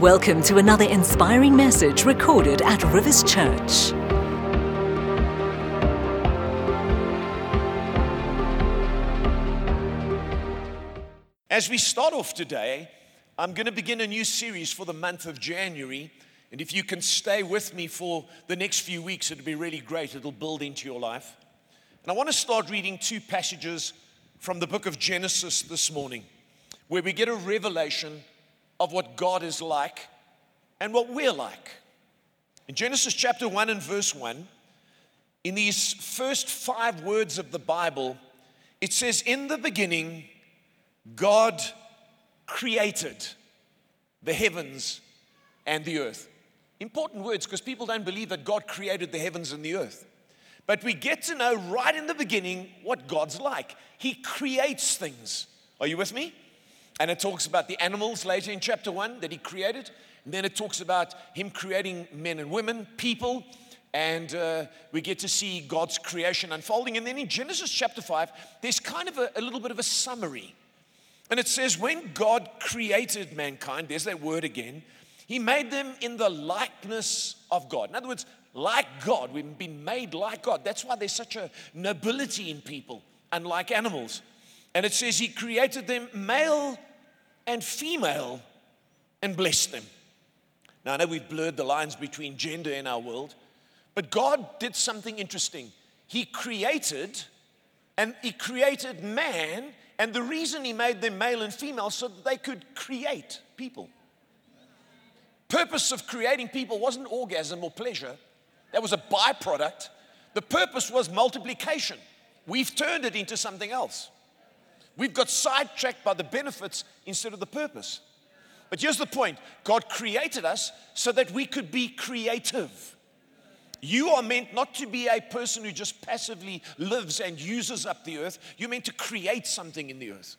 Welcome to another inspiring message recorded at Rivers Church. As we start off today, I'm going to begin a new series for the month of January. And if you can stay with me for the next few weeks, it'll be really great. It'll build into your life. And I want to start reading two passages from the book of Genesis this morning, where we get a revelation of what God is like and what we're like. In Genesis chapter 1 and verse 1, in these first five words of the Bible, it says, In the beginning, God created the heavens and the earth. Important words because people don't believe that God created the heavens and the earth. But we get to know right in the beginning what God's like. He creates things. Are you with me? And it talks about the animals later in chapter 1 that he created. And then it talks about him creating men and women, people. And uh, we get to see God's creation unfolding. And then in Genesis chapter 5, there's kind of a, a little bit of a summary. And it says, when God created mankind, there's that word again, he made them in the likeness of God. In other words, like God. We've been made like God. That's why there's such a nobility in people, unlike animals. And it says he created them male and female and blessed them. Now, I know we've blurred the lines between gender in our world, but God did something interesting. He created, and He created man, and the reason He made them male and female so that they could create people. Purpose of creating people wasn't orgasm or pleasure, that was a byproduct. The purpose was multiplication. We've turned it into something else. We've got sidetracked by the benefits instead of the purpose. But here's the point God created us so that we could be creative. You are meant not to be a person who just passively lives and uses up the earth. You're meant to create something in the earth.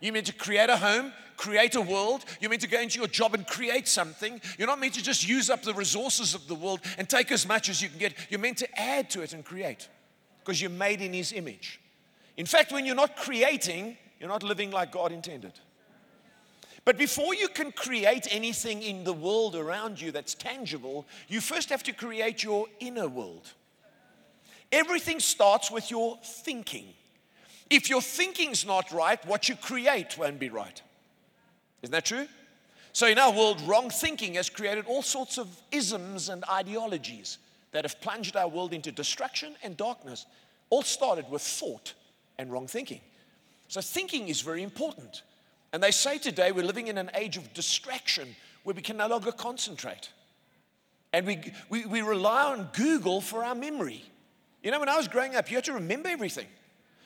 You're meant to create a home, create a world. You're meant to go into your job and create something. You're not meant to just use up the resources of the world and take as much as you can get. You're meant to add to it and create because you're made in His image. In fact, when you're not creating, you're not living like God intended. But before you can create anything in the world around you that's tangible, you first have to create your inner world. Everything starts with your thinking. If your thinking's not right, what you create won't be right. Isn't that true? So, in our world, wrong thinking has created all sorts of isms and ideologies that have plunged our world into destruction and darkness. All started with thought and wrong thinking. So, thinking is very important. And they say today we're living in an age of distraction where we can no longer concentrate. And we, we, we rely on Google for our memory. You know, when I was growing up, you had to remember everything.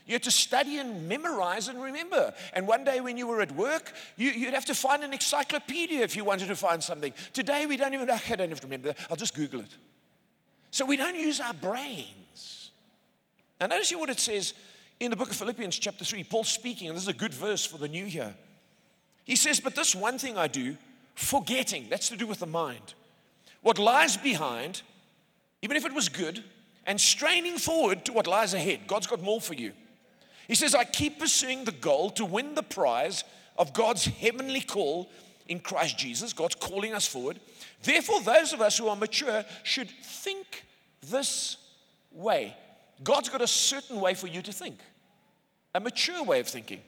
You had to study and memorize and remember. And one day when you were at work, you, would have to find an encyclopedia if you wanted to find something. Today we don't even, I don't have to remember I'll just Google it. So we don't use our brains. Now notice what it says in the book of Philippians, chapter 3. Paul speaking, and this is a good verse for the new year. He says, But this one thing I do, forgetting, that's to do with the mind. What lies behind, even if it was good, and straining forward to what lies ahead. God's got more for you. He says, I keep pursuing the goal to win the prize of God's heavenly call in Christ Jesus. God's calling us forward. Therefore, those of us who are mature should think this way. God's got a certain way for you to think, a mature way of thinking.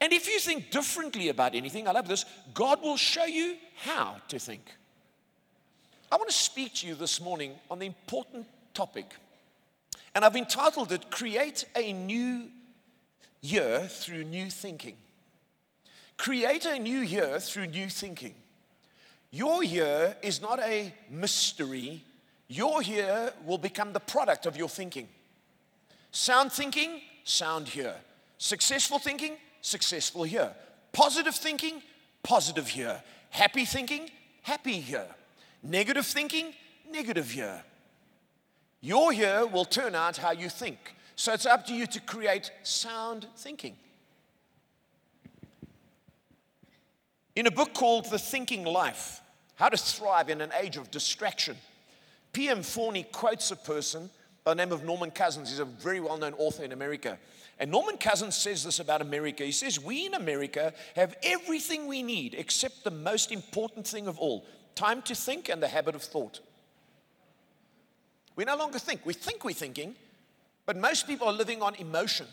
And if you think differently about anything, I love this, God will show you how to think. I want to speak to you this morning on the important topic. And I've entitled it Create a New year through new thinking. Create a new year through new thinking. Your year is not a mystery. Your year will become the product of your thinking. Sound thinking, sound here. Successful thinking, successful here. Positive thinking, positive here. Happy thinking, happy here. Negative thinking, negative here. Your year will turn out how you think. So it's up to you to create sound thinking. In a book called The Thinking Life How to Thrive in an Age of Distraction, P.M. Forni quotes a person by the name of Norman Cousins. He's a very well known author in America. And Norman Cousins says this about America. He says, We in America have everything we need except the most important thing of all time to think and the habit of thought. We no longer think. We think we're thinking, but most people are living on emotion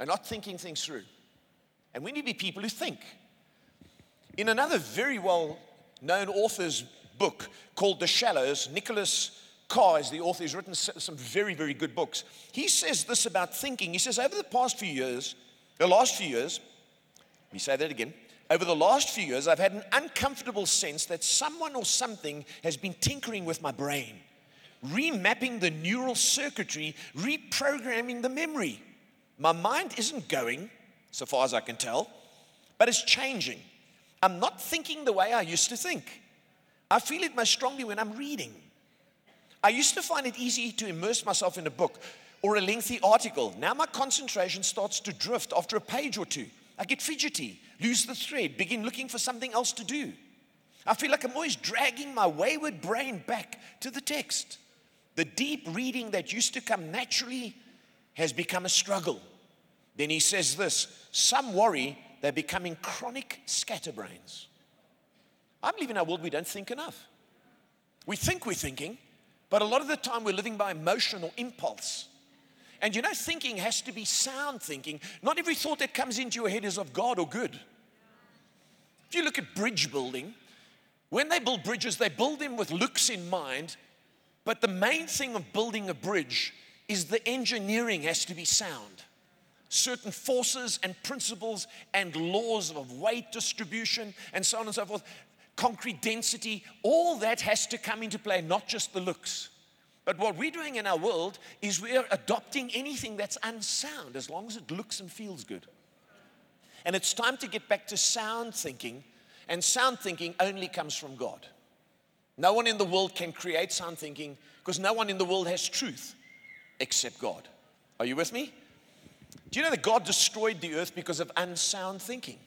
and not thinking things through. And we need to be people who think. In another very well known author's book called The Shallows, Nicholas Carr is the author. He's written some very, very good books. He says this about thinking. He says, over the past few years, the last few years, let me say that again. Over the last few years, I've had an uncomfortable sense that someone or something has been tinkering with my brain, remapping the neural circuitry, reprogramming the memory. My mind isn't going, so far as I can tell, but it's changing. I'm not thinking the way I used to think. I feel it most strongly when I'm reading. I used to find it easy to immerse myself in a book or a lengthy article. Now my concentration starts to drift after a page or two. I get fidgety, lose the thread, begin looking for something else to do. I feel like I'm always dragging my wayward brain back to the text. The deep reading that used to come naturally has become a struggle. Then he says this some worry they're becoming chronic scatterbrains. I believe in our world we don't think enough. We think we're thinking, but a lot of the time we're living by emotion or impulse. And you know, thinking has to be sound thinking. Not every thought that comes into your head is of God or good. If you look at bridge building, when they build bridges, they build them with looks in mind, but the main thing of building a bridge is the engineering has to be sound. Certain forces and principles and laws of weight distribution and so on and so forth concrete density, all that has to come into play, not just the looks. But what we're doing in our world is we're adopting anything that's unsound as long as it looks and feels good. And it's time to get back to sound thinking, and sound thinking only comes from God. No one in the world can create sound thinking because no one in the world has truth except God. Are you with me? Do you know that God destroyed the earth because of unsound thinking?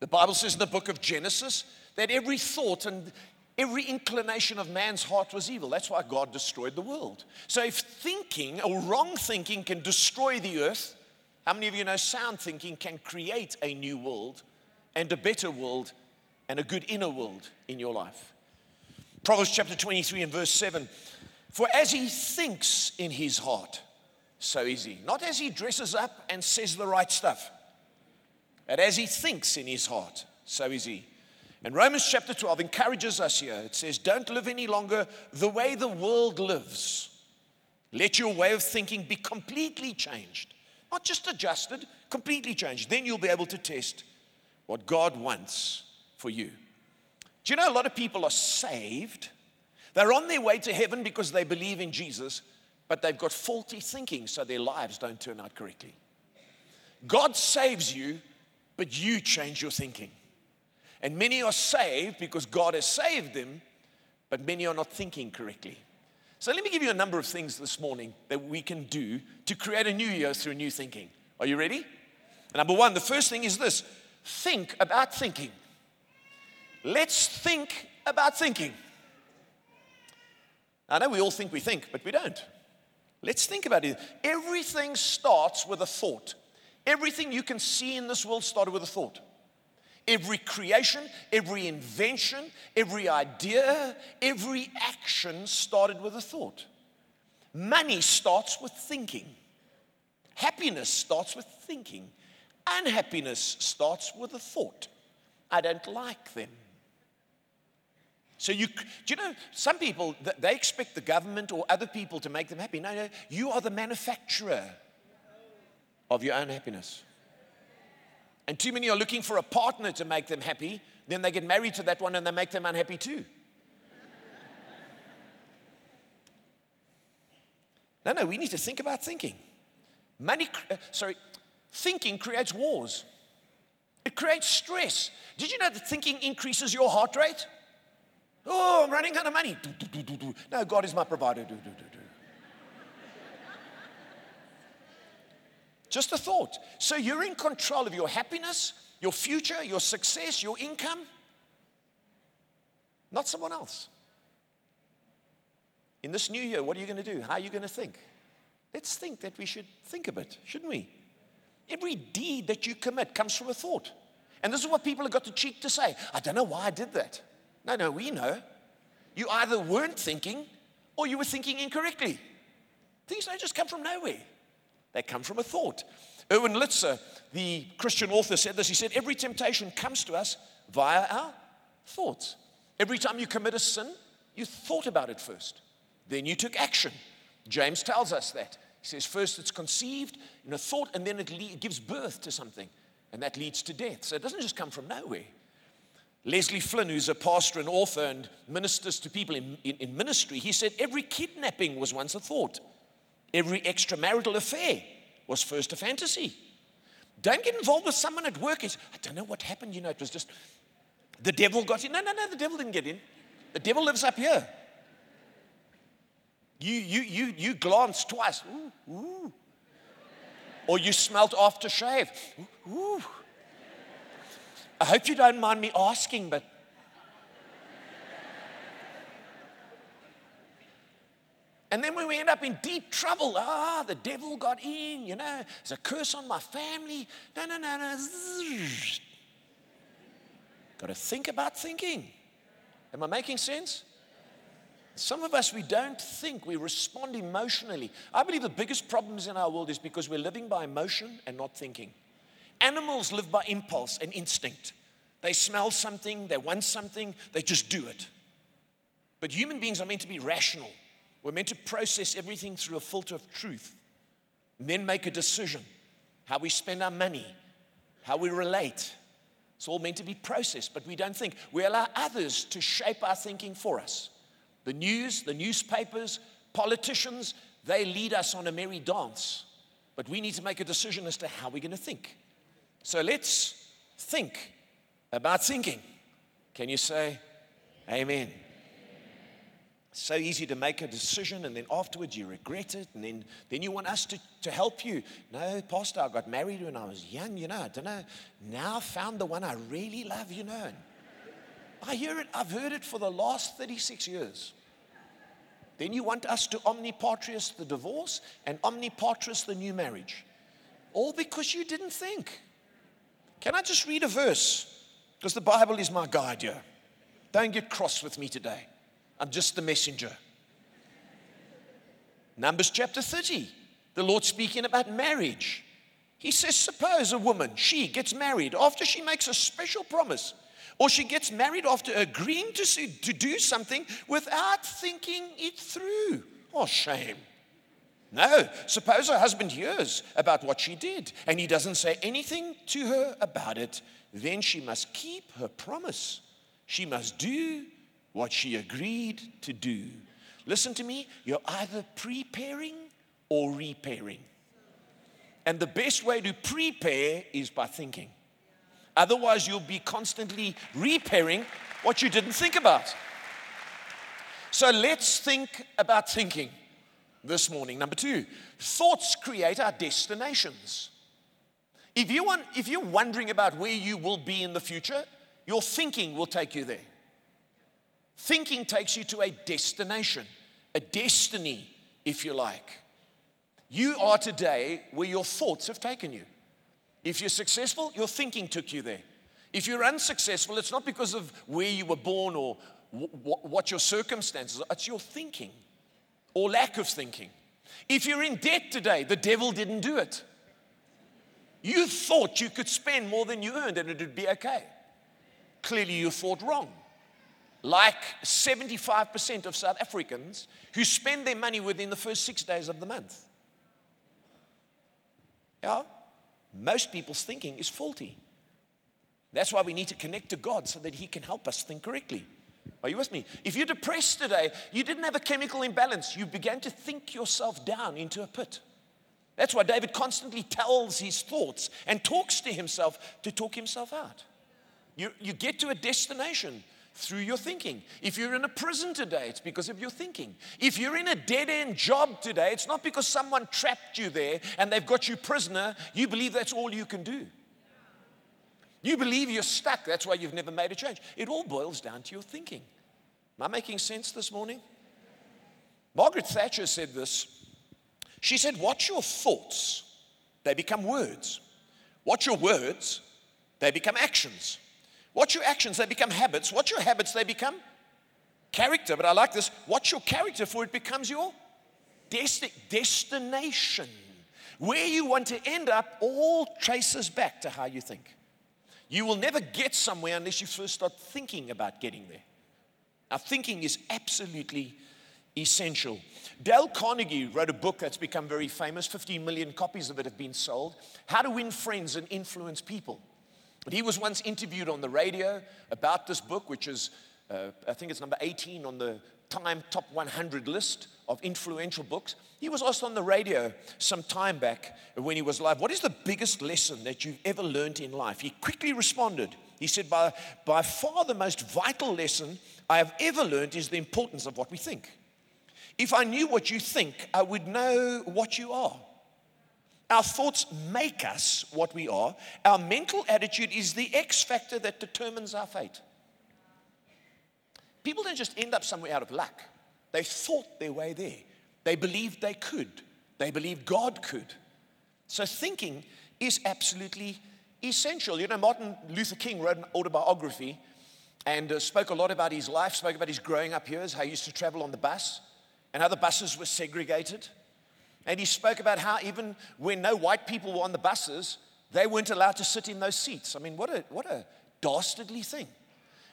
The Bible says in the book of Genesis that every thought and every inclination of man's heart was evil. That's why God destroyed the world. So if thinking or wrong thinking can destroy the earth, how many of you know sound thinking can create a new world and a better world and a good inner world in your life? Proverbs chapter 23 and verse 7 For as he thinks in his heart, so is he. Not as he dresses up and says the right stuff, but as he thinks in his heart, so is he. And Romans chapter 12 encourages us here. It says, Don't live any longer the way the world lives. Let your way of thinking be completely changed. Not just adjusted, completely changed. Then you'll be able to test what God wants for you. Do you know a lot of people are saved? They're on their way to heaven because they believe in Jesus, but they've got faulty thinking, so their lives don't turn out correctly. God saves you, but you change your thinking. And many are saved because God has saved them, but many are not thinking correctly. So let me give you a number of things this morning that we can do to create a new year through new thinking. Are you ready? Number one, the first thing is this think about thinking. Let's think about thinking. I know we all think we think, but we don't. Let's think about it. Everything starts with a thought. Everything you can see in this world started with a thought. Every creation, every invention, every idea, every action started with a thought. Money starts with thinking. Happiness starts with thinking. Unhappiness starts with a thought. I don't like them. So you, do you know, some people, they expect the government or other people to make them happy. No, no, you are the manufacturer of your own happiness. And too many are looking for a partner to make them happy. Then they get married to that one and they make them unhappy too. No, no, we need to think about thinking. Money, uh, sorry, thinking creates wars. It creates stress. Did you know that thinking increases your heart rate? Oh, I'm running out of money. No, God is my provider. Just a thought. So you're in control of your happiness, your future, your success, your income, not someone else. In this new year, what are you going to do? How are you going to think? Let's think that we should think a bit, shouldn't we? Every deed that you commit comes from a thought. And this is what people have got the cheek to say. I don't know why I did that. No, no, we know. You either weren't thinking or you were thinking incorrectly. Things don't just come from nowhere, they come from a thought. Erwin Lutzer, the Christian author, said this. He said, Every temptation comes to us via our thoughts. Every time you commit a sin, you thought about it first, then you took action. James tells us that. He says, First it's conceived in a thought, and then it, le- gives birth to something, and that leads to death. So it doesn't just come from nowhere. Leslie Flynn, who's a pastor and author and ministers to people in, in, in ministry, he said, Every kidnapping was once a thought, every extramarital affair was first a fantasy. Don't get involved with someone at work. It's, I don't know what happened, you know, it was just the devil got in. No, no, no, the devil didn't get in. The devil lives up here. You, you, you, you glanced twice. Ooh, ooh. Or you smelt aftershave. Ooh, ooh. I hope you don't mind me asking, but And then when we end up in deep trouble, ah, the devil got in, you know, there's a curse on my family. No, no, no, no. Got to think about thinking. Am I making sense? Some of us, we don't think, we respond emotionally. I believe the biggest problems in our world is because we're living by emotion and not thinking. Animals live by impulse and instinct. They smell something, they want something, they just do it. But human beings are meant to be rational. We're meant to process everything through a filter of truth, and then make a decision. How we spend our money, how we relate. It's all meant to be processed, but we don't think. We allow others to shape our thinking for us. The news, the newspapers, politicians, they lead us on a merry dance. But we need to make a decision as to how we're going to think. So let's think about thinking. Can you say amen? So easy to make a decision and then afterwards you regret it and then, then you want us to, to help you. No, Pastor, I got married when I was young, you know, I don't know. Now I found the one I really love, you know. I hear it, I've heard it for the last 36 years. Then you want us to omnipatris the divorce and omnipatris the new marriage. All because you didn't think. Can I just read a verse? Because the Bible is my guide here. Don't get cross with me today. I'm just the messenger. Numbers chapter 30, the Lord speaking about marriage. He says, Suppose a woman, she gets married after she makes a special promise, or she gets married after agreeing to, to do something without thinking it through. Oh, shame. No, suppose her husband hears about what she did and he doesn't say anything to her about it, then she must keep her promise. She must do what she agreed to do. Listen to me, you're either preparing or repairing. And the best way to prepare is by thinking. Otherwise, you'll be constantly repairing what you didn't think about. So let's think about thinking this morning. Number two, thoughts create our destinations. If, you want, if you're wondering about where you will be in the future, your thinking will take you there. Thinking takes you to a destination, a destiny, if you like. You are today where your thoughts have taken you. If you're successful, your thinking took you there. If you're unsuccessful, it's not because of where you were born or what your circumstances are, it's your thinking or lack of thinking. If you're in debt today, the devil didn't do it. You thought you could spend more than you earned and it would be okay. Clearly, you thought wrong like 75% of South Africans who spend their money within the first six days of the month. Yeah? Most people's thinking is faulty. That's why we need to connect to God so that He can help us think correctly. Are you with me? If you're depressed today, you didn't have a chemical imbalance. You began to think yourself down into a pit. That's why David constantly tells his thoughts and talks to himself to talk himself out. You, you get to a destination through your thinking. If you're in a prison today, it's because of your thinking. If you're in a dead end job today, it's not because someone trapped you there and they've got you prisoner. You believe that's all you can do. You believe you're stuck. That's why you've never made a change. It all boils down to your thinking. Am I making sense this morning? Margaret Thatcher said this. She said, Watch your thoughts, they become words. Watch your words, they become actions. Watch your actions, they become habits. Watch your habits, they become character. But I like this. Watch your character, for it becomes your desti- destination. Where you want to end up all traces back to how you think. You will never get somewhere unless you first start thinking about getting there. Now, thinking is absolutely essential. Dale Carnegie wrote a book that's become very famous. 15 million copies of it have been sold. How to Win Friends and Influence People. But he was once interviewed on the radio about this book, which is, uh, I think it's number 18 on the Time Top 100 list of influential books. He was asked on the radio some time back when he was alive, What is the biggest lesson that you've ever learned in life? He quickly responded. He said, By, by far the most vital lesson I have ever learned is the importance of what we think. If I knew what you think, I would know what you are. Our thoughts make us what we are. Our mental attitude is the X factor that determines our fate. People don't just end up somewhere out of luck. They thought their way there. They believed they could. They believed God could. So thinking is absolutely essential. You know, Martin Luther King wrote an autobiography and uh, spoke a lot about his life, spoke about his growing up years, how he used to travel on the bus and how the buses were segregated. And he spoke about how even when no white people were on the buses, they weren't allowed to sit in those seats. I mean, what a, what a dastardly thing.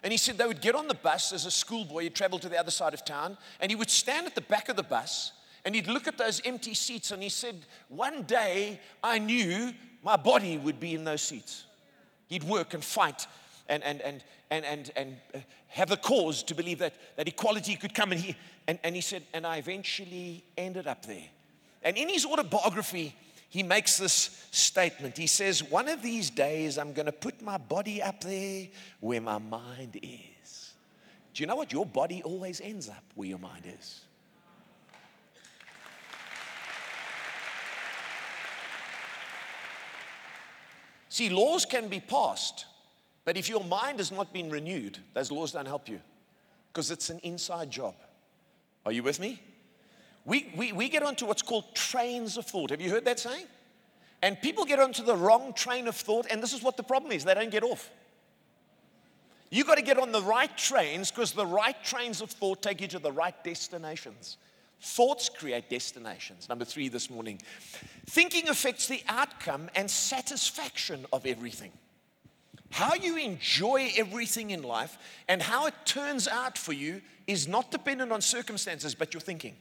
And he said they would get on the bus as a schoolboy, he'd travel to the other side of town, and he would stand at the back of the bus and he'd look at those empty seats and he said, One day I knew my body would be in those seats. He'd work and fight and, and, and, and, and, and uh, have the cause to believe that, that equality could come. And he, and, and he said, and I eventually ended up there. And in his autobiography, he makes this statement. He says, One of these days, I'm going to put my body up there where my mind is. Do you know what? Your body always ends up where your mind is. See, laws can be passed, but if your mind has not been renewed, those laws don't help you because it's an inside job. Are you with me? We, we, we get onto what's called trains of thought. Have you heard that saying? And people get onto the wrong train of thought, and this is what the problem is they don't get off. You got to get on the right trains because the right trains of thought take you to the right destinations. Thoughts create destinations. Number three this morning. Thinking affects the outcome and satisfaction of everything. How you enjoy everything in life and how it turns out for you is not dependent on circumstances, but your thinking.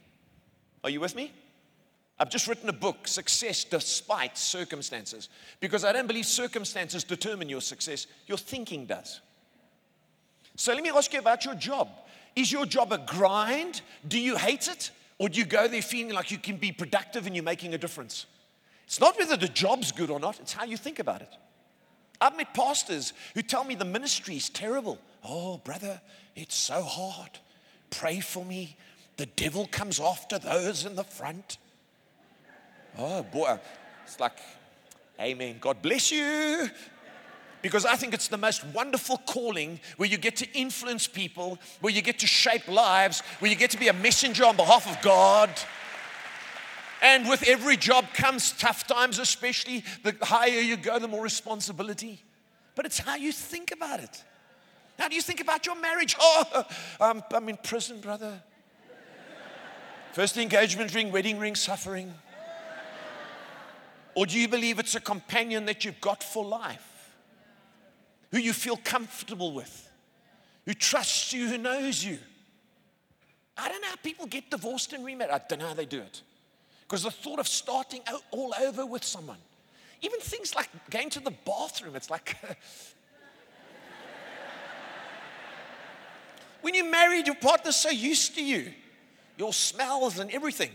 Are you with me? I've just written a book, Success Despite Circumstances, because I don't believe circumstances determine your success, your thinking does. So let me ask you about your job. Is your job a grind? Do you hate it? Or do you go there feeling like you can be productive and you're making a difference? It's not whether the job's good or not, it's how you think about it. I've met pastors who tell me the ministry is terrible. Oh, brother, it's so hard. Pray for me. The devil comes after those in the front. Oh, boy. It's like, Amen. God bless you. Because I think it's the most wonderful calling where you get to influence people, where you get to shape lives, where you get to be a messenger on behalf of God. And with every job comes tough times, especially the higher you go, the more responsibility. But it's how you think about it. How do you think about your marriage? Oh, I'm, I'm in prison, brother. First engagement ring, wedding ring, suffering. Or do you believe it's a companion that you've got for life? Who you feel comfortable with, who trusts you, who knows you. I don't know how people get divorced and remarried. I don't know how they do it. Because the thought of starting out all over with someone, even things like going to the bathroom, it's like. when you're married, your partner's so used to you, your smells and everything.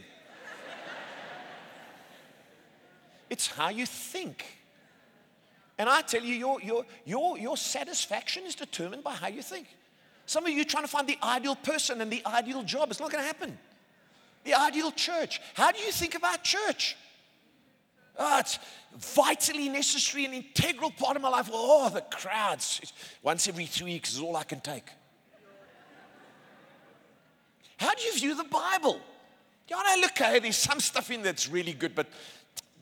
it's how you think. And I tell you, your, your, your, your satisfaction is determined by how you think. Some of you are trying to find the ideal person and the ideal job. It's not going to happen the ideal church. How do you think about church? Oh, it's vitally necessary and integral part of my life. Oh, the crowds. Once every three weeks is all I can take. How do you view the Bible? Yeah, no, look, hey, there's some stuff in that's really good, but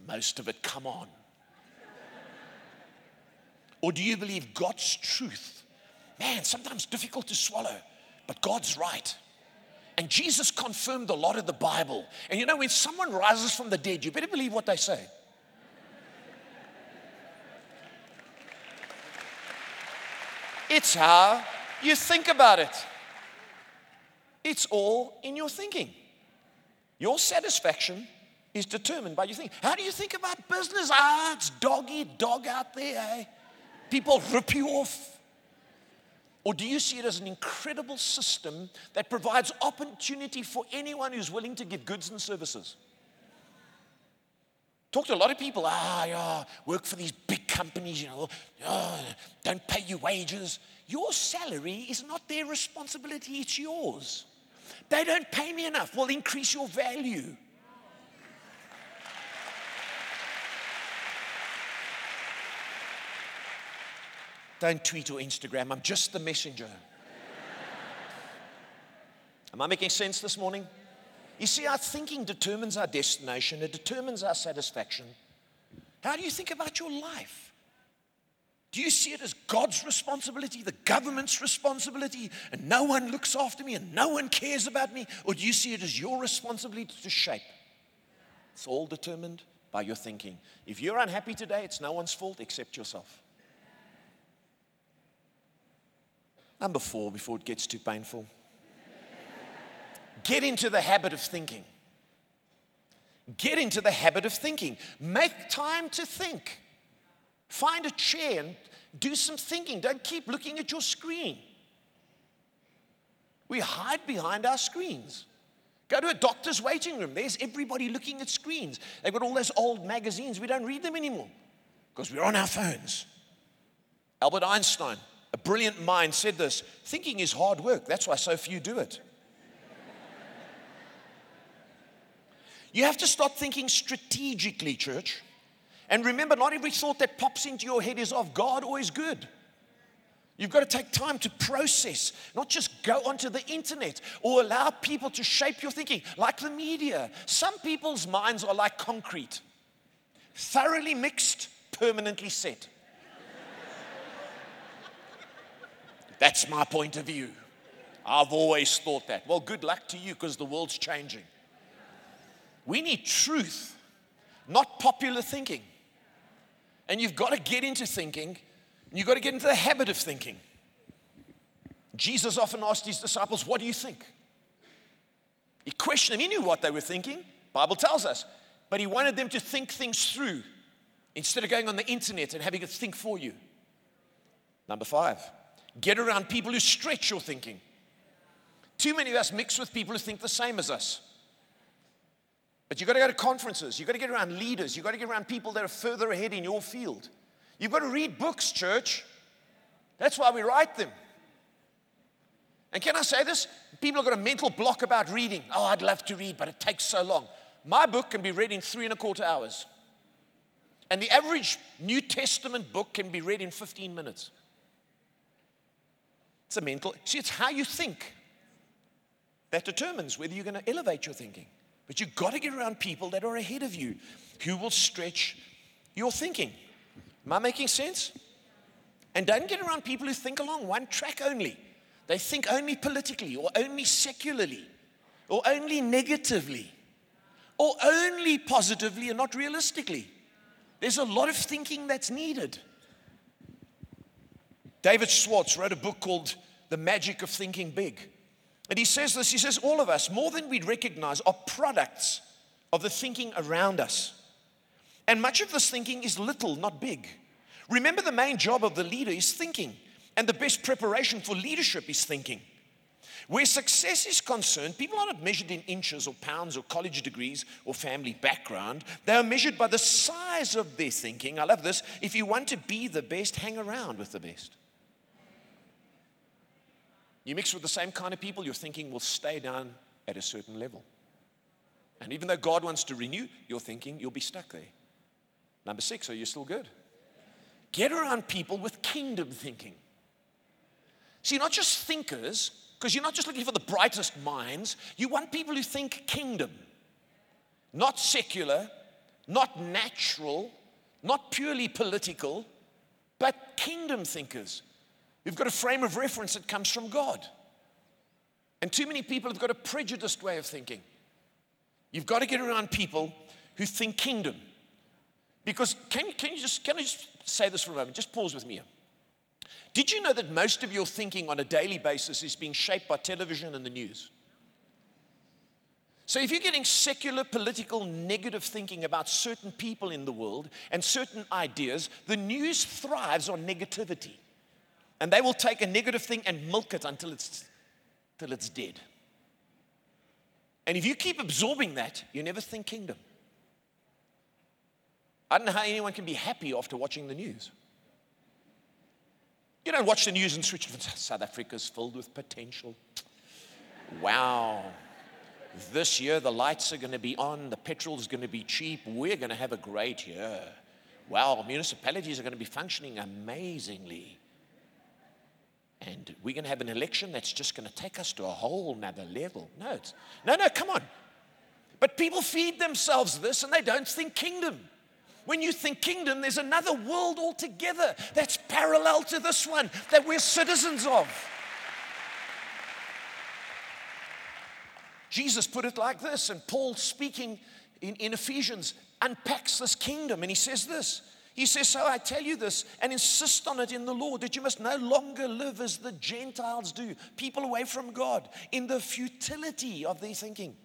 most of it, come on. or do you believe God's truth? Man, sometimes difficult to swallow, but God's right. And Jesus confirmed a lot of the Bible. And you know, when someone rises from the dead, you better believe what they say. It's how you think about it. It's all in your thinking. Your satisfaction is determined by your thinking. How do you think about business? Ah, it's dog eat dog out there. Eh? People rip you off. Or do you see it as an incredible system that provides opportunity for anyone who's willing to give goods and services? Talk to a lot of people, ah, yeah, work for these big companies, you know, oh, don't pay you wages. Your salary is not their responsibility, it's yours. They don't pay me enough. Well, increase your value. Don't tweet or Instagram. I'm just the messenger. Am I making sense this morning? You see, our thinking determines our destination, it determines our satisfaction. How do you think about your life? Do you see it as God's responsibility, the government's responsibility, and no one looks after me and no one cares about me? Or do you see it as your responsibility to shape? It's all determined by your thinking. If you're unhappy today, it's no one's fault except yourself. Number four, before it gets too painful, get into the habit of thinking. Get into the habit of thinking. Make time to think. Find a chair and do some thinking. Don't keep looking at your screen. We hide behind our screens. Go to a doctor's waiting room. There's everybody looking at screens. They've got all those old magazines. We don't read them anymore because we're on our phones. Albert Einstein, a brilliant mind, said this thinking is hard work. That's why so few do it. you have to start thinking strategically, church. And remember, not every thought that pops into your head is of God or is good. You've got to take time to process, not just go onto the internet or allow people to shape your thinking, like the media. Some people's minds are like concrete, thoroughly mixed, permanently set. That's my point of view. I've always thought that. Well, good luck to you because the world's changing. We need truth, not popular thinking. And you've got to get into thinking, you've got to get into the habit of thinking. Jesus often asked his disciples, What do you think? He questioned them. He knew what they were thinking. Bible tells us. But he wanted them to think things through instead of going on the internet and having it think for you. Number five, get around people who stretch your thinking. Too many of us mix with people who think the same as us. But you've got to go to conferences. You've got to get around leaders. You've got to get around people that are further ahead in your field. You've got to read books, church. That's why we write them. And can I say this? People have got a mental block about reading. Oh, I'd love to read, but it takes so long. My book can be read in three and a quarter hours. And the average New Testament book can be read in 15 minutes. It's a mental, see, it's how you think that determines whether you're going to elevate your thinking. But you've got to get around people that are ahead of you who will stretch your thinking. Am I making sense? And don't get around people who think along one track only. They think only politically or only secularly or only negatively or only positively and not realistically. There's a lot of thinking that's needed. David Schwartz wrote a book called The Magic of Thinking Big. And he says this he says, All of us, more than we'd recognize, are products of the thinking around us. And much of this thinking is little, not big. Remember, the main job of the leader is thinking, and the best preparation for leadership is thinking. Where success is concerned, people are not measured in inches or pounds or college degrees or family background. They are measured by the size of their thinking. I love this. If you want to be the best, hang around with the best. You mix with the same kind of people, your thinking will stay down at a certain level. And even though God wants to renew your thinking, you'll be stuck there. Number six, are you still good? Get around people with kingdom thinking. See, not just thinkers, because you're not just looking for the brightest minds, you want people who think kingdom. not secular, not natural, not purely political, but kingdom thinkers. We've got a frame of reference that comes from God. And too many people have got a prejudiced way of thinking. You've got to get around people who think kingdom. Because can, can you just can I just say this for a moment? Just pause with me. Did you know that most of your thinking on a daily basis is being shaped by television and the news? So, if you're getting secular, political, negative thinking about certain people in the world and certain ideas, the news thrives on negativity. And they will take a negative thing and milk it until it's, until it's dead. And if you keep absorbing that, you never think kingdom. I don't know how anyone can be happy after watching the news. You don't watch the news and switch. South Africa's filled with potential. Wow. This year, the lights are going to be on, the petrol is going to be cheap. We're going to have a great year. Wow, municipalities are going to be functioning amazingly. And we're going to have an election that's just going to take us to a whole nother level. No, no, no, come on. But people feed themselves this and they don't think kingdom. When you think kingdom, there's another world altogether that's parallel to this one that we're citizens of. Jesus put it like this, and Paul, speaking in, in Ephesians, unpacks this kingdom, and he says this. He says, So I tell you this and insist on it in the Lord that you must no longer live as the Gentiles do, people away from God, in the futility of their thinking.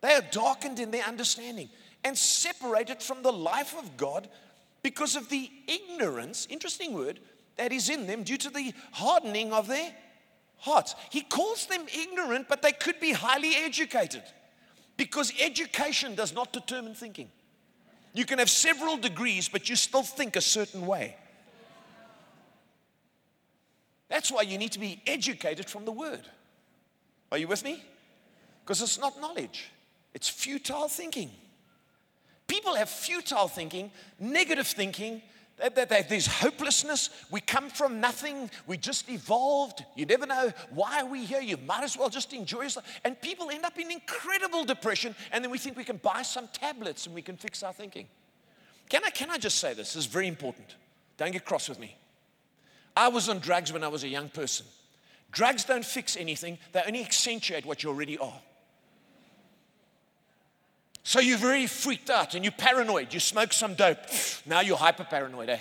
They are darkened in their understanding and separated from the life of God because of the ignorance, interesting word, that is in them due to the hardening of their hearts. He calls them ignorant, but they could be highly educated because education does not determine thinking. You can have several degrees, but you still think a certain way. That's why you need to be educated from the word. Are you with me? Because it's not knowledge, it's futile thinking. People have futile thinking, negative thinking, there's hopelessness. We come from nothing. We just evolved. You never know why are we here. You might as well just enjoy yourself. And people end up in incredible depression, and then we think we can buy some tablets and we can fix our thinking. Can I, can I just say this? This is very important. Don't get cross with me. I was on drugs when I was a young person. Drugs don't fix anything, they only accentuate what you already are. So you're very freaked out and you're paranoid. You smoke some dope. Now you're hyper paranoid, eh?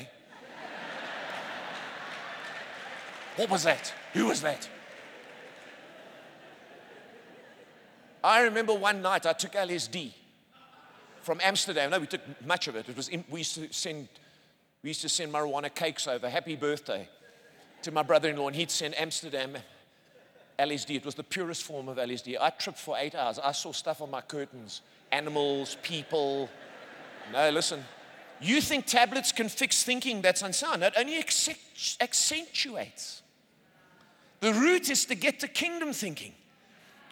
what was that? Who was that? I remember one night I took LSD from Amsterdam. No, we took much of it. It was in, we used to send we used to send marijuana cakes over. Happy birthday to my brother-in-law, and he'd send Amsterdam LSD. It was the purest form of LSD. I tripped for eight hours. I saw stuff on my curtains animals, people. No, listen. You think tablets can fix thinking that's unsound. It only accentuates. The root is to get to kingdom thinking.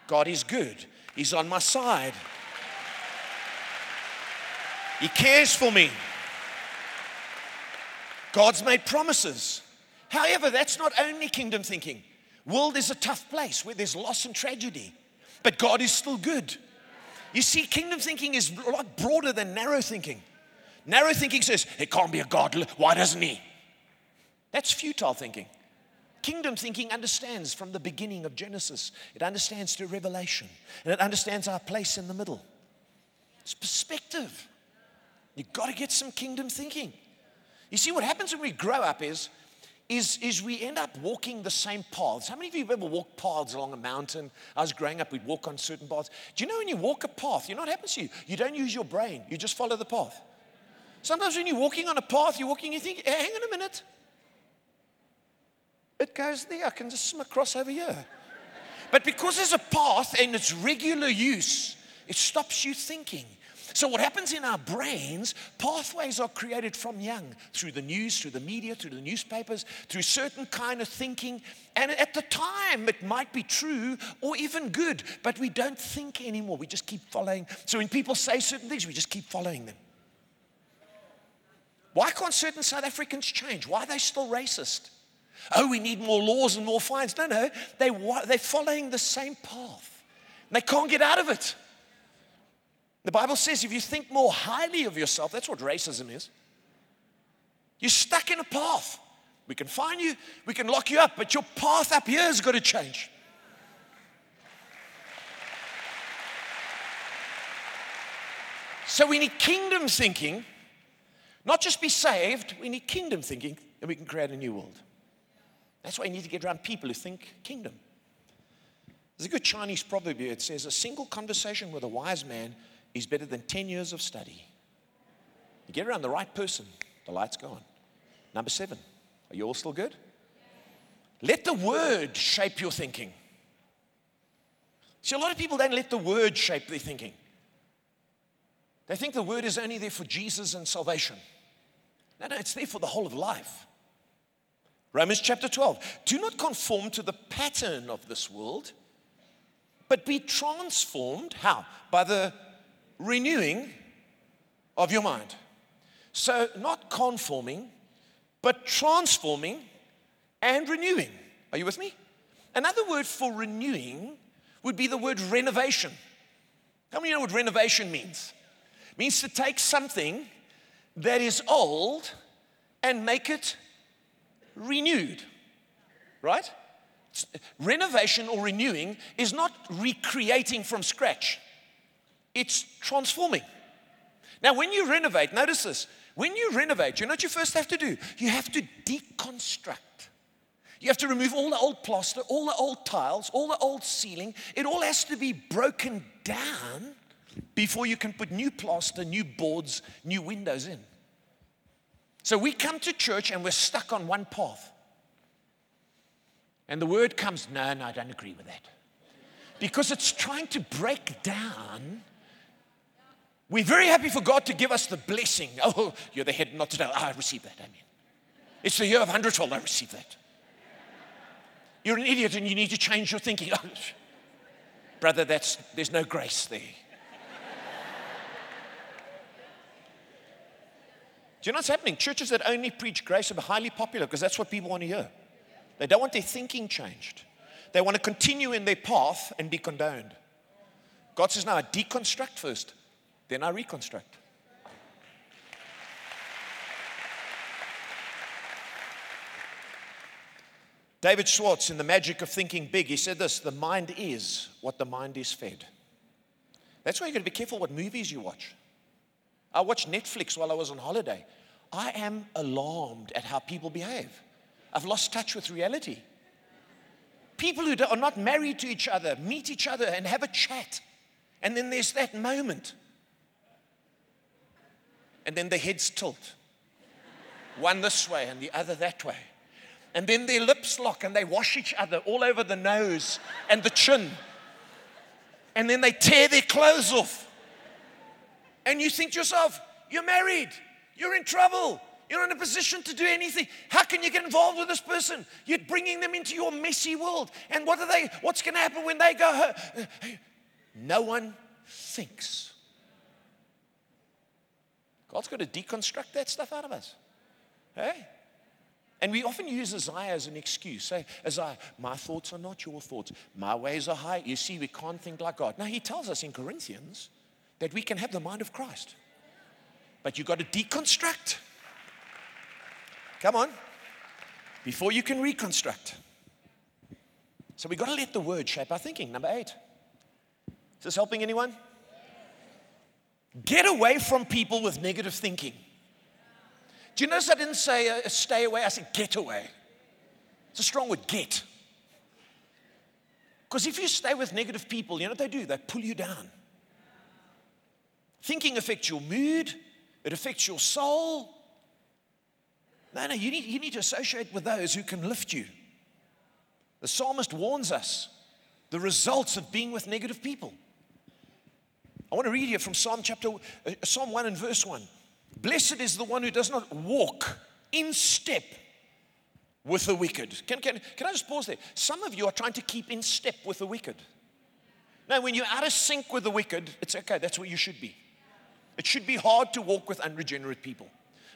God is good, He's on my side. He cares for me. God's made promises. However, that's not only kingdom thinking. World is a tough place where there's loss and tragedy, but God is still good. You see, kingdom thinking is a lot broader than narrow thinking. Narrow thinking says, it can't be a God. Why doesn't he? That's futile thinking. Kingdom thinking understands from the beginning of Genesis, it understands to Revelation, and it understands our place in the middle. It's perspective. You've got to get some kingdom thinking. You see, what happens when we grow up is is, is we end up walking the same paths. How many of you have ever walked paths along a mountain? I was growing up, we'd walk on certain paths. Do you know when you walk a path, you know what happens to you? You don't use your brain, you just follow the path. Sometimes when you're walking on a path, you're walking, you think, hey, hang on a minute. It goes there, I can just swim across over here. But because there's a path and it's regular use, it stops you thinking. So, what happens in our brains, pathways are created from young through the news, through the media, through the newspapers, through certain kind of thinking. And at the time, it might be true or even good, but we don't think anymore. We just keep following. So, when people say certain things, we just keep following them. Why can't certain South Africans change? Why are they still racist? Oh, we need more laws and more fines. No, no, they, they're following the same path. They can't get out of it. The Bible says if you think more highly of yourself, that's what racism is. You're stuck in a path. We can find you, we can lock you up, but your path up here has got to change. So we need kingdom thinking, not just be saved, we need kingdom thinking, and we can create a new world. That's why you need to get around people who think kingdom. There's a good Chinese proverb here. It says, A single conversation with a wise man is better than 10 years of study. You get around the right person, the light's gone. Number seven, are you all still good? Let the word shape your thinking. See, a lot of people don't let the word shape their thinking. They think the word is only there for Jesus and salvation. No, no, it's there for the whole of life. Romans chapter 12. Do not conform to the pattern of this world, but be transformed. How? By the renewing of your mind. So, not conforming, but transforming and renewing. Are you with me? Another word for renewing would be the word renovation. How many know what renovation means? It means to take something that is old and make it renewed. Right? Renovation or renewing is not recreating from scratch it's transforming. Now, when you renovate, notice this. When you renovate, you know what you first have to do? You have to deconstruct. You have to remove all the old plaster, all the old tiles, all the old ceiling. It all has to be broken down before you can put new plaster, new boards, new windows in. So we come to church and we're stuck on one path. And the word comes, no, no, I don't agree with that. Because it's trying to break down we're very happy for God to give us the blessing. Oh, you're the head, not the tail. Ah, I receive that. Amen. It's the year of hundredfold. I receive that. You're an idiot and you need to change your thinking. Brother, that's, there's no grace there. Do you know what's happening? Churches that only preach grace are highly popular because that's what people want to hear. They don't want their thinking changed. They want to continue in their path and be condoned. God says, now, deconstruct first. Then I reconstruct. David Schwartz, in The Magic of Thinking Big, he said this the mind is what the mind is fed. That's why you got to be careful what movies you watch. I watched Netflix while I was on holiday. I am alarmed at how people behave. I've lost touch with reality. People who are not married to each other meet each other and have a chat. And then there's that moment and then their heads tilt. One this way and the other that way. And then their lips lock and they wash each other all over the nose and the chin. And then they tear their clothes off. And you think to yourself, you're married, you're in trouble, you're in a position to do anything. How can you get involved with this person? You're bringing them into your messy world. And what are they? What's going to happen when they go home? No one thinks. God's got to deconstruct that stuff out of us. Hey? And we often use Isaiah as an excuse. Say, Isaiah, my thoughts are not your thoughts. My ways are high. You see, we can't think like God. Now, he tells us in Corinthians that we can have the mind of Christ. But you've got to deconstruct. Come on. Before you can reconstruct. So we've got to let the word shape our thinking. Number eight. Is this helping anyone? Get away from people with negative thinking. Do you notice I didn't say uh, stay away? I said get away. It's a strong word, get. Because if you stay with negative people, you know what they do? They pull you down. Thinking affects your mood, it affects your soul. No, no, you need, you need to associate with those who can lift you. The psalmist warns us the results of being with negative people. I want to read here from Psalm chapter uh, Psalm 1 and verse 1. Blessed is the one who does not walk in step with the wicked. Can, can, can I just pause there? Some of you are trying to keep in step with the wicked. Now, when you're out of sync with the wicked, it's okay, that's where you should be. It should be hard to walk with unregenerate people.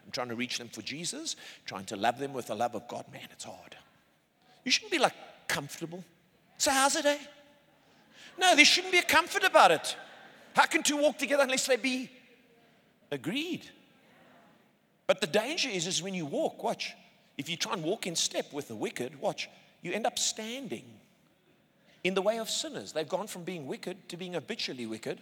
I'm trying to reach them for Jesus, trying to love them with the love of God. Man, it's hard. You shouldn't be like comfortable. So, how's it, eh? No, there shouldn't be a comfort about it. How can two walk together unless they be agreed? But the danger is, is when you walk, watch, if you try and walk in step with the wicked, watch, you end up standing in the way of sinners. They've gone from being wicked to being habitually wicked.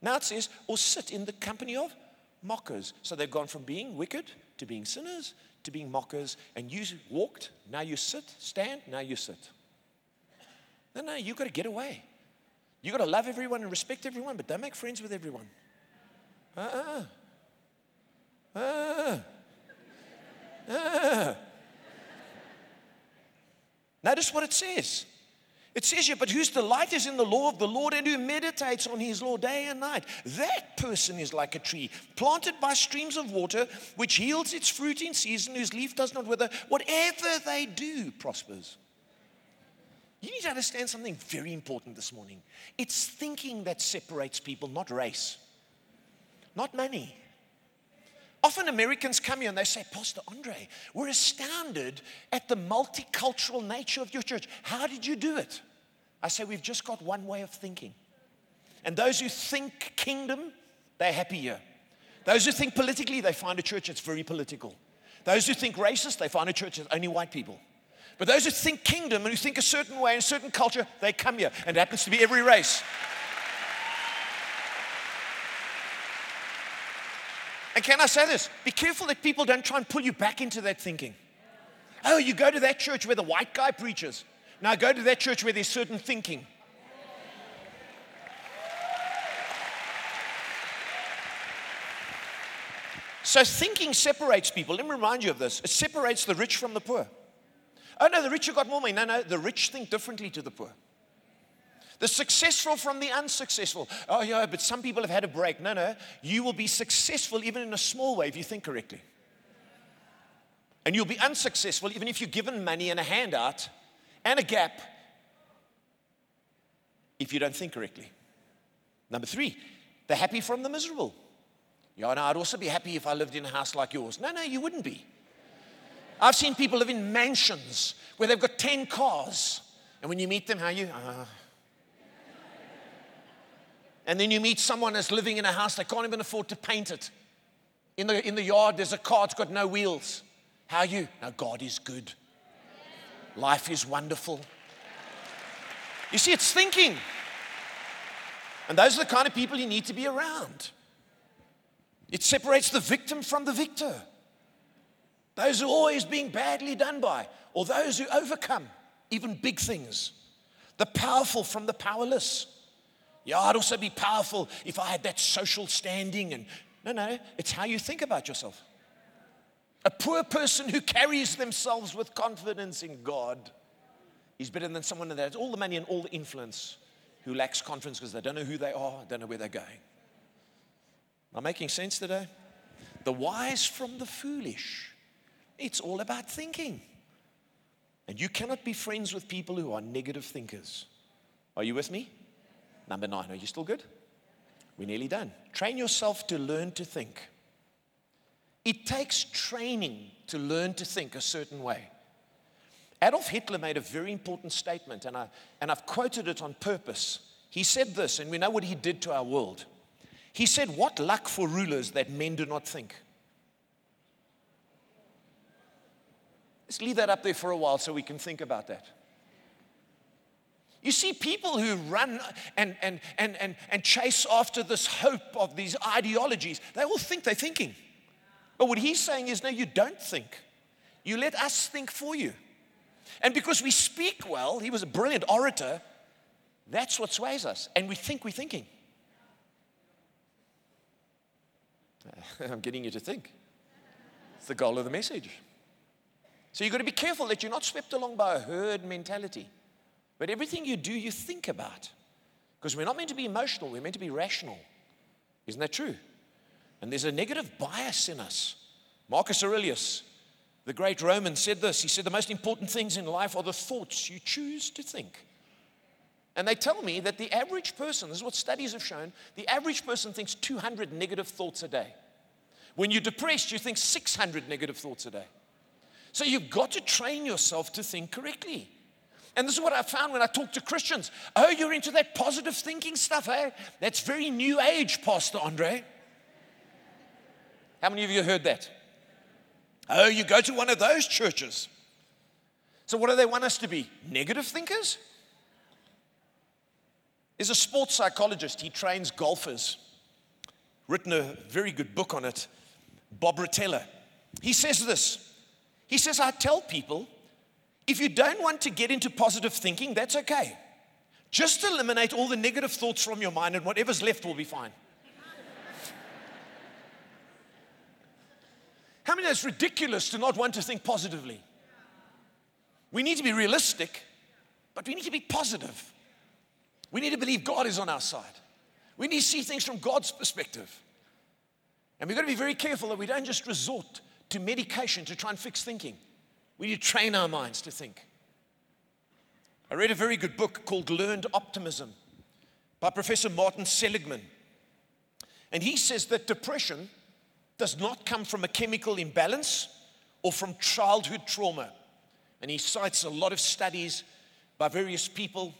Now it says, or sit in the company of mockers. So they've gone from being wicked to being sinners to being mockers. And you walked, now you sit, stand, now you sit. No, no, you've got to get away. You've got to love everyone and respect everyone, but don't make friends with everyone. Uh uh-uh. uh. Uh uh. Notice what it says. It says here, but whose delight is in the law of the Lord and who meditates on his law day and night. That person is like a tree planted by streams of water, which yields its fruit in season, whose leaf does not wither. Whatever they do prospers. You need to understand something very important this morning. It's thinking that separates people, not race, not money. Often Americans come here and they say, Pastor Andre, we're astounded at the multicultural nature of your church. How did you do it? I say, We've just got one way of thinking. And those who think kingdom, they're happy here. Those who think politically, they find a church that's very political. Those who think racist, they find a church that's only white people. But those who think kingdom and who think a certain way in a certain culture, they come here. And it happens to be every race. And can I say this? Be careful that people don't try and pull you back into that thinking. Oh, you go to that church where the white guy preaches. Now go to that church where there's certain thinking. So thinking separates people. Let me remind you of this. It separates the rich from the poor. Oh no, the rich have got more money. No, no, the rich think differently to the poor. The successful from the unsuccessful. Oh, yeah, but some people have had a break. No, no. You will be successful even in a small way if you think correctly. And you'll be unsuccessful even if you're given money and a handout and a gap if you don't think correctly. Number three, the happy from the miserable. Yeah, no, I'd also be happy if I lived in a house like yours. No, no, you wouldn't be. I've seen people live in mansions where they've got 10 cars. And when you meet them, how are you? Uh, and then you meet someone that's living in a house they can't even afford to paint it. In the, in the yard, there's a car, it's got no wheels. How are you? Now, God is good. Life is wonderful. You see, it's thinking. And those are the kind of people you need to be around. It separates the victim from the victor. Those who are always being badly done by, or those who overcome even big things. The powerful from the powerless. Yeah, I'd also be powerful if I had that social standing. And no, no, it's how you think about yourself. A poor person who carries themselves with confidence in God is better than someone that has all the money and all the influence who lacks confidence because they don't know who they are, don't know where they're going. Am I making sense today? The wise from the foolish. It's all about thinking. And you cannot be friends with people who are negative thinkers. Are you with me? Number nine, are you still good? We're nearly done. Train yourself to learn to think. It takes training to learn to think a certain way. Adolf Hitler made a very important statement, and, I, and I've quoted it on purpose. He said this, and we know what he did to our world. He said, What luck for rulers that men do not think. Let's leave that up there for a while so we can think about that. You see, people who run and, and, and, and, and chase after this hope of these ideologies, they all think they're thinking. But what he's saying is, no, you don't think. You let us think for you. And because we speak well, he was a brilliant orator, that's what sways us. And we think we're thinking. I'm getting you to think. It's the goal of the message. So you've got to be careful that you're not swept along by a herd mentality. But everything you do, you think about. Because we're not meant to be emotional, we're meant to be rational. Isn't that true? And there's a negative bias in us. Marcus Aurelius, the great Roman, said this. He said, The most important things in life are the thoughts you choose to think. And they tell me that the average person, this is what studies have shown, the average person thinks 200 negative thoughts a day. When you're depressed, you think 600 negative thoughts a day. So you've got to train yourself to think correctly. And this is what I found when I talk to Christians. Oh, you're into that positive thinking stuff, eh? That's very new age, Pastor Andre. How many of you heard that? Oh, you go to one of those churches. So, what do they want us to be? Negative thinkers? There's a sports psychologist, he trains golfers, written a very good book on it, Bob Rotella. He says this He says, I tell people, if you don't want to get into positive thinking, that's okay. Just eliminate all the negative thoughts from your mind, and whatever's left will be fine. How many know it's ridiculous to not want to think positively? We need to be realistic, but we need to be positive. We need to believe God is on our side. We need to see things from God's perspective. And we've got to be very careful that we don't just resort to medication to try and fix thinking. We need to train our minds to think. I read a very good book called Learned Optimism by Professor Martin Seligman. And he says that depression does not come from a chemical imbalance or from childhood trauma. And he cites a lot of studies by various people,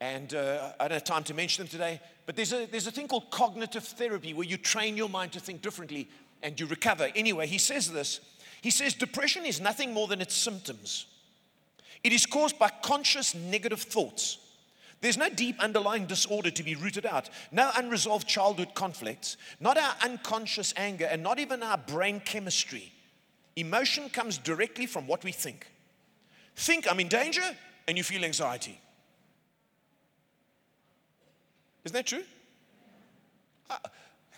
and uh, I don't have time to mention them today, but there's a, there's a thing called cognitive therapy where you train your mind to think differently and you recover. Anyway, he says this. He says depression is nothing more than its symptoms. It is caused by conscious negative thoughts. There's no deep underlying disorder to be rooted out, no unresolved childhood conflicts, not our unconscious anger, and not even our brain chemistry. Emotion comes directly from what we think. Think I'm in danger, and you feel anxiety. Isn't that true? Uh,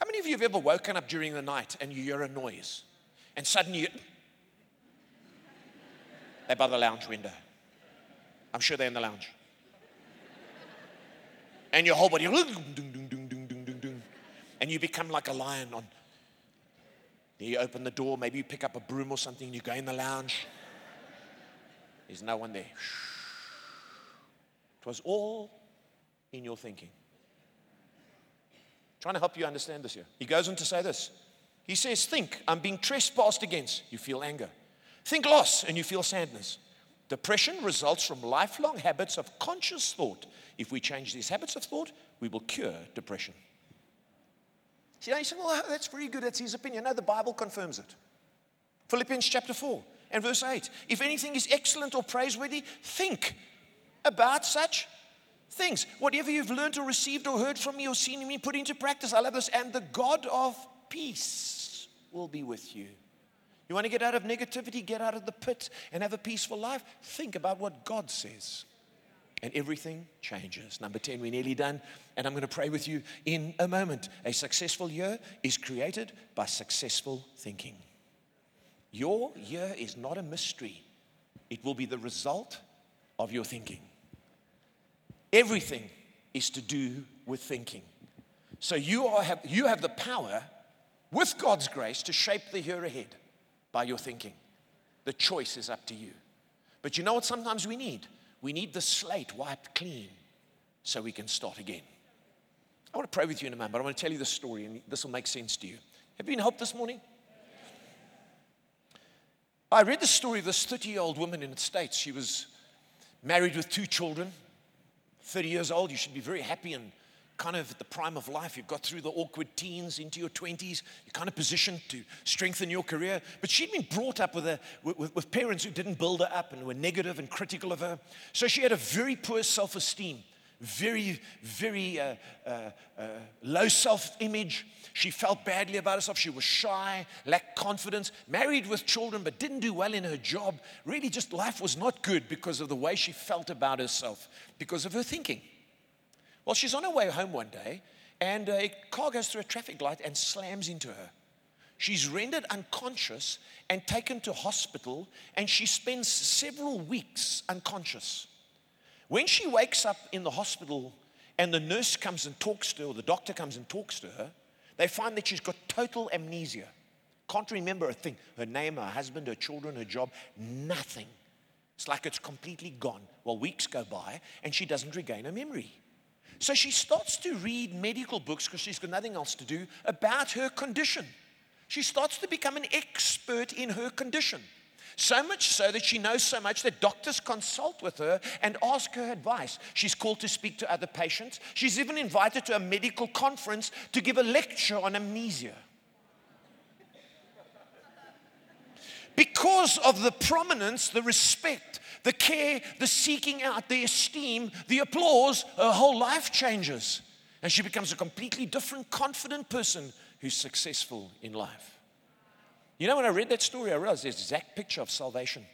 how many of you have ever woken up during the night and you hear a noise, and suddenly you, they're by the lounge window? I'm sure they're in the lounge. And your whole body, and you become like a lion on. You open the door, maybe you pick up a broom or something, and you go in the lounge. There's no one there. It was all in your thinking. Trying to help you understand this here. He goes on to say this. He says, Think, I'm being trespassed against. You feel anger. Think loss, and you feel sadness. Depression results from lifelong habits of conscious thought. If we change these habits of thought, we will cure depression. See, now you say, well, that's very good. That's his opinion. No, the Bible confirms it. Philippians chapter 4 and verse 8. If anything is excellent or praiseworthy, think about such things. Whatever you've learned or received or heard from me or seen me, put into practice. I love this. And the God of peace will be with you. You want to get out of negativity, get out of the pit, and have a peaceful life? Think about what God says. And everything changes. Number 10, we're nearly done. And I'm going to pray with you in a moment. A successful year is created by successful thinking. Your year is not a mystery, it will be the result of your thinking. Everything is to do with thinking. So you, are, have, you have the power, with God's grace, to shape the year ahead by your thinking. The choice is up to you. But you know what sometimes we need? We need the slate wiped clean so we can start again. I want to pray with you in a moment, but I want to tell you the story, and this will make sense to you. Have you been helped this morning? I read the story of this 30 year old woman in the States. She was married with two children, 30 years old. You should be very happy and kind of at the prime of life. You've got through the awkward teens into your 20s. You're kind of positioned to strengthen your career. But she'd been brought up with, a, with, with parents who didn't build her up and were negative and critical of her. So she had a very poor self esteem, very, very uh, uh, uh, low self image. She felt badly about herself. She was shy, lacked confidence, married with children, but didn't do well in her job. Really, just life was not good because of the way she felt about herself, because of her thinking. Well, she's on her way home one day, and a car goes through a traffic light and slams into her. She's rendered unconscious and taken to hospital, and she spends several weeks unconscious. When she wakes up in the hospital and the nurse comes and talks to her, or the doctor comes and talks to her, they find that she's got total amnesia. Can't remember a thing her name, her husband, her children, her job, nothing. It's like it's completely gone. Well, weeks go by and she doesn't regain her memory. So she starts to read medical books because she's got nothing else to do about her condition. She starts to become an expert in her condition. So much so that she knows so much that doctors consult with her and ask her advice. She's called to speak to other patients. She's even invited to a medical conference to give a lecture on amnesia. Because of the prominence, the respect, the care, the seeking out, the esteem, the applause, her whole life changes. And she becomes a completely different, confident person who's successful in life. You know, when I read that story, I realized there's exact picture of salvation.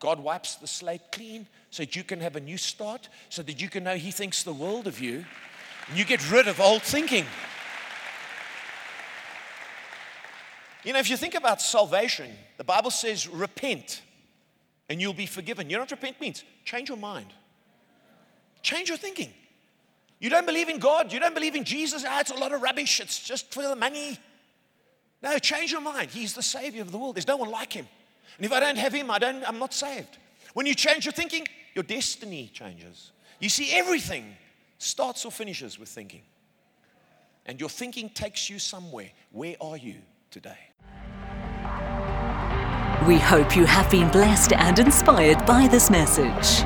God wipes the slate clean so that you can have a new start, so that you can know He thinks the world of you, and you get rid of old thinking. You know, if you think about salvation, the Bible says, repent and you'll be forgiven. You know what repent means? Change your mind, change your thinking. You don't believe in God, you don't believe in Jesus, ah, it's a lot of rubbish, it's just for the money. No, change your mind. He's the Savior of the world. There's no one like Him. And if I don't have Him, I don't, I'm not saved. When you change your thinking, your destiny changes. You see, everything starts or finishes with thinking. And your thinking takes you somewhere. Where are you today? We hope you have been blessed and inspired by this message.